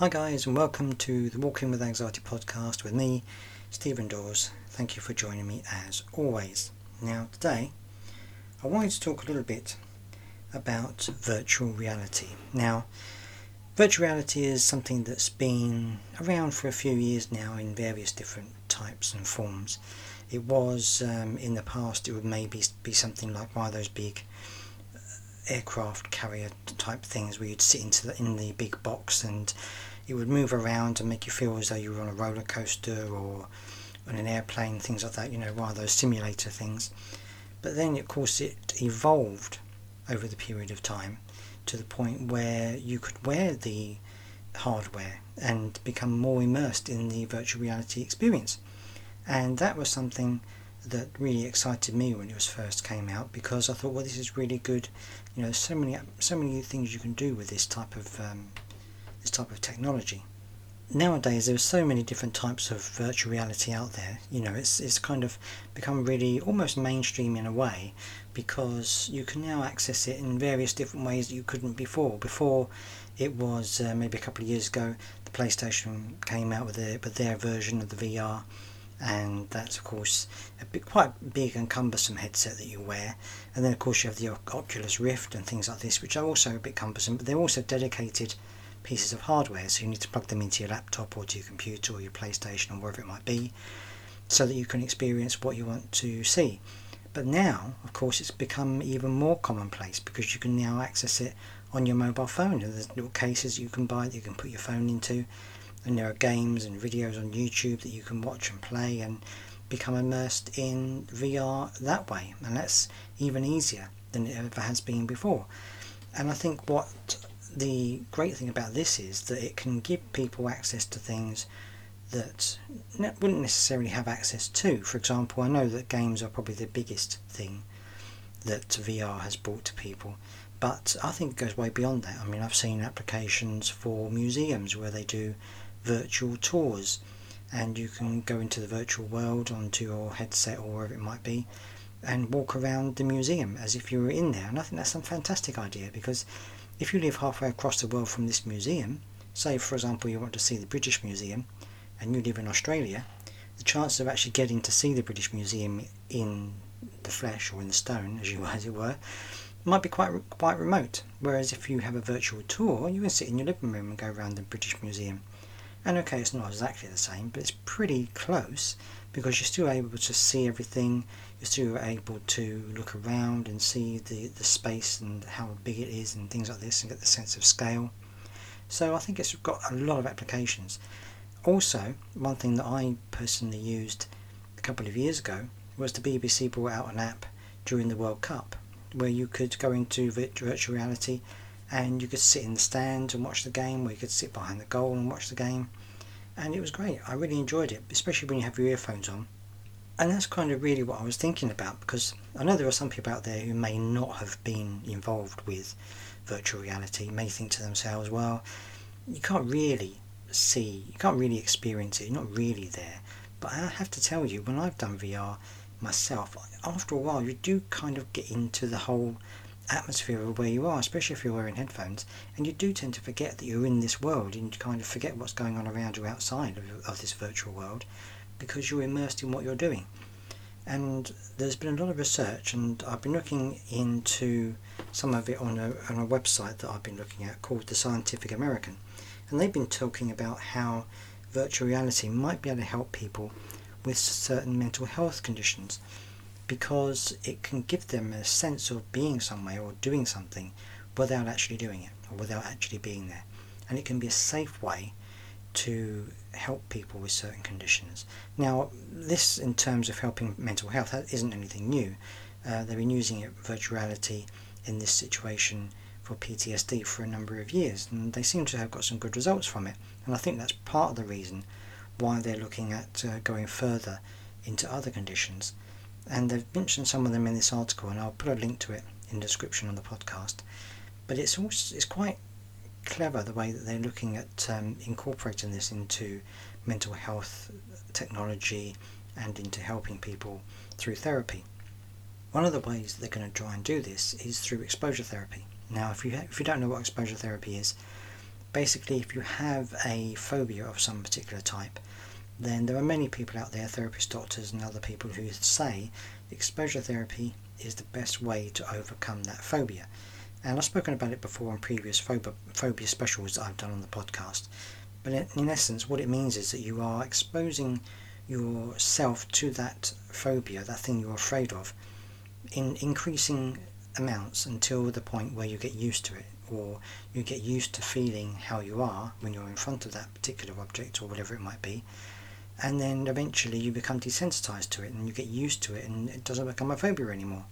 Hi, guys, and welcome to the Walking with Anxiety podcast with me, Steven Daws. Thank you for joining me as always. Now, today I wanted to talk a little bit about virtual reality. Now, virtual reality is something that's been around for a few years now in various different types and forms. It was um, in the past, it would maybe be something like one of those big aircraft carrier type things where you'd sit into the, in the big box and it would move around and make you feel as though you were on a roller coaster or on an airplane, things like that, you know, one of those simulator things. But then, of course, it evolved over the period of time to the point where you could wear the hardware and become more immersed in the virtual reality experience. And that was something that really excited me when it was first came out because I thought, well, this is really good. You know, so many so many things you can do with this type of um, this type of technology. Nowadays, there are so many different types of virtual reality out there. You know, it's it's kind of become really almost mainstream in a way because you can now access it in various different ways that you couldn't before. Before, it was uh, maybe a couple of years ago, the PlayStation came out with their with their version of the VR, and that's of course a bit, quite big and cumbersome headset that you wear. And then of course you have the Oculus Rift and things like this, which are also a bit cumbersome, but they're also dedicated pieces of hardware, so you need to plug them into your laptop or to your computer or your PlayStation or wherever it might be, so that you can experience what you want to see. But now, of course, it's become even more commonplace because you can now access it on your mobile phone. And there's little cases you can buy that you can put your phone into, and there are games and videos on YouTube that you can watch and play and become immersed in VR that way. And that's even easier than it ever has been before. And I think what the great thing about this is that it can give people access to things that wouldn't necessarily have access to. For example, I know that games are probably the biggest thing that VR has brought to people, but I think it goes way beyond that. I mean, I've seen applications for museums where they do virtual tours and you can go into the virtual world onto your headset or wherever it might be and walk around the museum as if you were in there. And I think that's a fantastic idea because if you live halfway across the world from this museum, say for example you want to see the British Museum and you live in Australia, the chance of actually getting to see the British Museum in the flesh or in the stone, as you as it were, might be quite quite remote. Whereas if you have a virtual tour, you can sit in your living room and go around the British Museum. And okay, it's not exactly the same, but it's pretty close because you're still able to see everything you're still able to look around and see the, the space and how big it is and things like this and get the sense of scale. So I think it's got a lot of applications. Also, one thing that I personally used a couple of years ago was the BBC brought out an app during the World Cup where you could go into virtual reality and you could sit in the stand and watch the game, or you could sit behind the goal and watch the game. And it was great. I really enjoyed it, especially when you have your earphones on and that's kind of really what I was thinking about because I know there are some people out there who may not have been involved with virtual reality, may think to themselves, well, you can't really see, you can't really experience it, you're not really there. But I have to tell you, when I've done VR myself, after a while you do kind of get into the whole atmosphere of where you are, especially if you're wearing headphones, and you do tend to forget that you're in this world and you kind of forget what's going on around you outside of, of this virtual world because you're immersed in what you're doing. And there's been a lot of research, and I've been looking into some of it on a, on a website that I've been looking at called The Scientific American. And they've been talking about how virtual reality might be able to help people with certain mental health conditions because it can give them a sense of being somewhere or doing something without actually doing it or without actually being there. And it can be a safe way to help people with certain conditions. Now, this in terms of helping mental health that isn't anything new. Uh, they've been using it virtual reality in this situation for PTSD for a number of years, and they seem to have got some good results from it. And I think that's part of the reason why they're looking at uh, going further into other conditions. And they've mentioned some of them in this article, and I'll put a link to it in the description on the podcast. But it's also it's quite clever the way that they're looking at um, incorporating this into mental health technology and into helping people through therapy. One of the ways they're going to try and do this is through exposure therapy. Now, if you ha- if you don't know what exposure therapy is, basically, if you have a phobia of some particular type, then there are many people out there, therapists, doctors, and other people who say exposure therapy is the best way to overcome that phobia. And I've spoken about it before on previous phobia, phobia specials that I've done on the podcast. But in, in essence, what it means is that you are exposing yourself to that phobia, that thing you're afraid of, in increasing amounts until the point where you get used to it or you get used to feeling how you are when you're in front of that particular object or whatever it might be and then eventually you become desensitized to it and you get used to it and it doesn't become a phobia anymore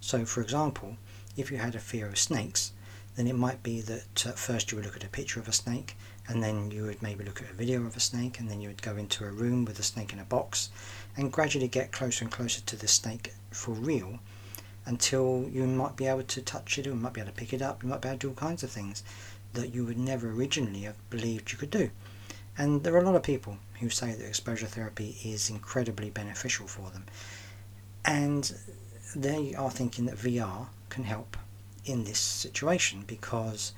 so for example if you had a fear of snakes then it might be that at first you would look at a picture of a snake and then you would maybe look at a video of a snake and then you would go into a room with a snake in a box and gradually get closer and closer to the snake for real until you might be able to touch it or might be able to pick it up, you might be able to do all kinds of things that you would never originally have believed you could do. And there are a lot of people who say that exposure therapy is incredibly beneficial for them. And they are thinking that VR can help in this situation because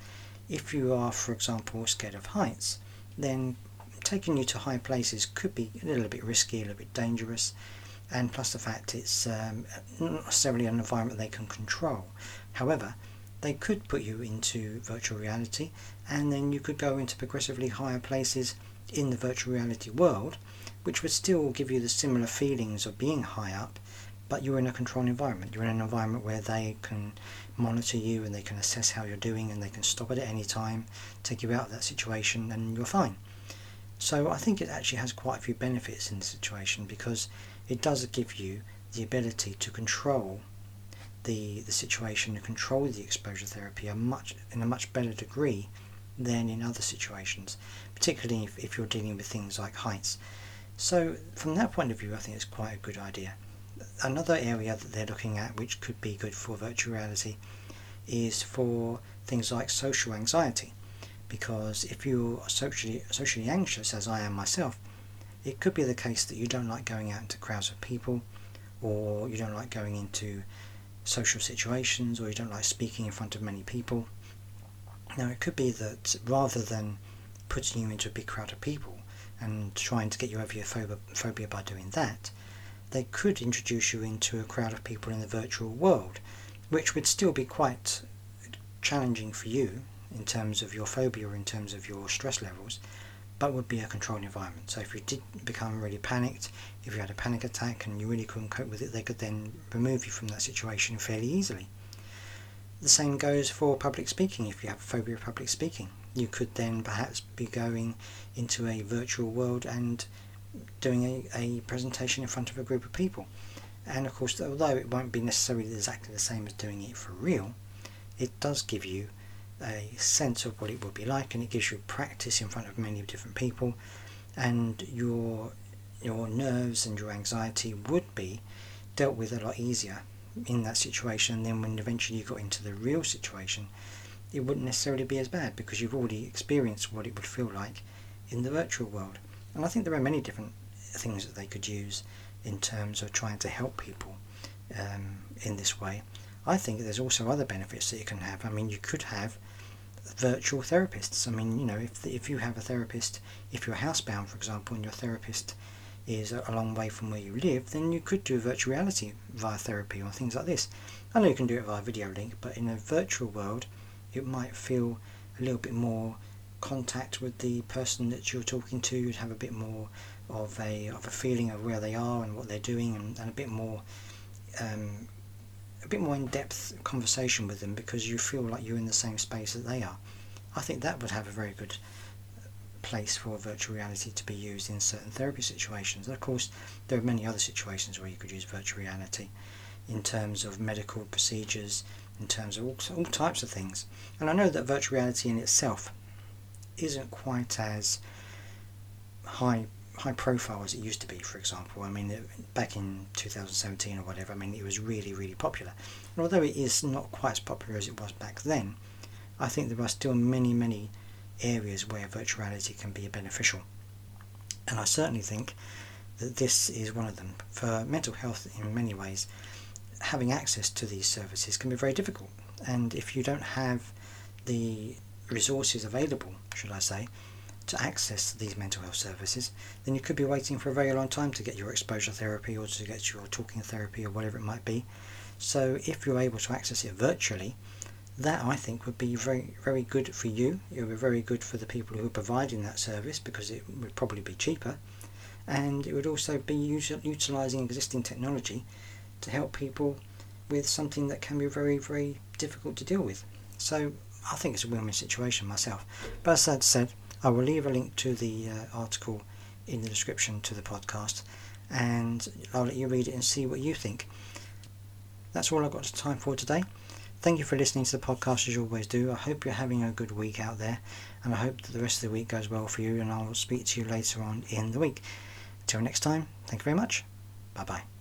if you are, for example, scared of heights, then taking you to high places could be a little bit risky, a little bit dangerous, and plus the fact it's um, not necessarily an environment they can control. However, they could put you into virtual reality and then you could go into progressively higher places in the virtual reality world, which would still give you the similar feelings of being high up, but you're in a controlled environment. You're in an environment where they can monitor you and they can assess how you're doing and they can stop it at any time, take you out of that situation, and you're fine. So I think it actually has quite a few benefits in the situation because it does give you the ability to control the, the situation, and control the exposure therapy a much, in a much better degree than in other situations, particularly if, if you're dealing with things like heights. So from that point of view, I think it's quite a good idea. Another area that they're looking at, which could be good for virtual reality, is for things like social anxiety. Because if you're socially socially anxious, as I am myself, it could be the case that you don't like going out into crowds of people, or you don't like going into social situations, or you don't like speaking in front of many people. Now, it could be that rather than putting you into a big crowd of people and trying to get you over your phobia by doing that, they could introduce you into a crowd of people in the virtual world, which would still be quite challenging for you in terms of your phobia or in terms of your stress levels, but would be a controlled environment. So if you did become really panicked, if you had a panic attack and you really couldn't cope with it, they could then remove you from that situation fairly easily. The same goes for public speaking. If you have a phobia of public speaking, you could then perhaps be going into a virtual world and doing a, a presentation in front of a group of people. And of course, although it won't be necessarily exactly the same as doing it for real, it does give you a sense of what it would be like and it gives you practice in front of many different people. And your your nerves and your anxiety would be dealt with a lot easier in that situation and then when eventually you got into the real situation. It wouldn't necessarily be as bad because you've already experienced what it would feel like in the virtual world. And I think there are many different things that they could use in terms of trying to help people um, in this way. I think there's also other benefits that you can have. I mean you could have virtual therapists. I mean, you know, if if you have a therapist, if you're housebound, for example, and your therapist is a long way from where you live, then you could do virtual reality via therapy or things like this. I know you can do it via video link, but in a virtual world, it might feel a little bit more contact with the person that you're talking to. You'd have a bit more of a of a feeling of where they are and what they're doing, and, and a bit more um, a bit more in-depth conversation with them because you feel like you're in the same space that they are. I think that would have a very good place for virtual reality to be used in certain therapy situations. And of course, there are many other situations where you could use virtual reality in terms of medical procedures, in terms of all, all types of things. And I know that virtual reality in itself isn't quite as high high profile as it used to be, for example. I mean, back in 2017 or whatever, I mean, it was really, really popular. And although it is not quite as popular as it was back then, I think there are still many, many areas where virtual reality can be beneficial. And I certainly think that this is one of them. For mental health, in many ways, having access to these services can be very difficult. And if you don't have the resources available, should I say, to access these mental health services, then you could be waiting for a very long time to get your exposure therapy or to get your talking therapy or whatever it might be. So if you're able to access it virtually, that I think would be very very good for you. It would be very good for the people who are providing that service because it would probably be cheaper, and it would also be utilising existing technology to help people with something that can be very very difficult to deal with. So I think it's a win-win situation myself. But as I said, I will leave a link to the uh, article in the description to the podcast, and I'll let you read it and see what you think. That's all I've got time for today. Thank you for listening to the podcast as you always do. I hope you're having a good week out there, and I hope that the rest of the week goes well for you. And I'll speak to you later on in the week. Till next time, thank you very much. Bye bye.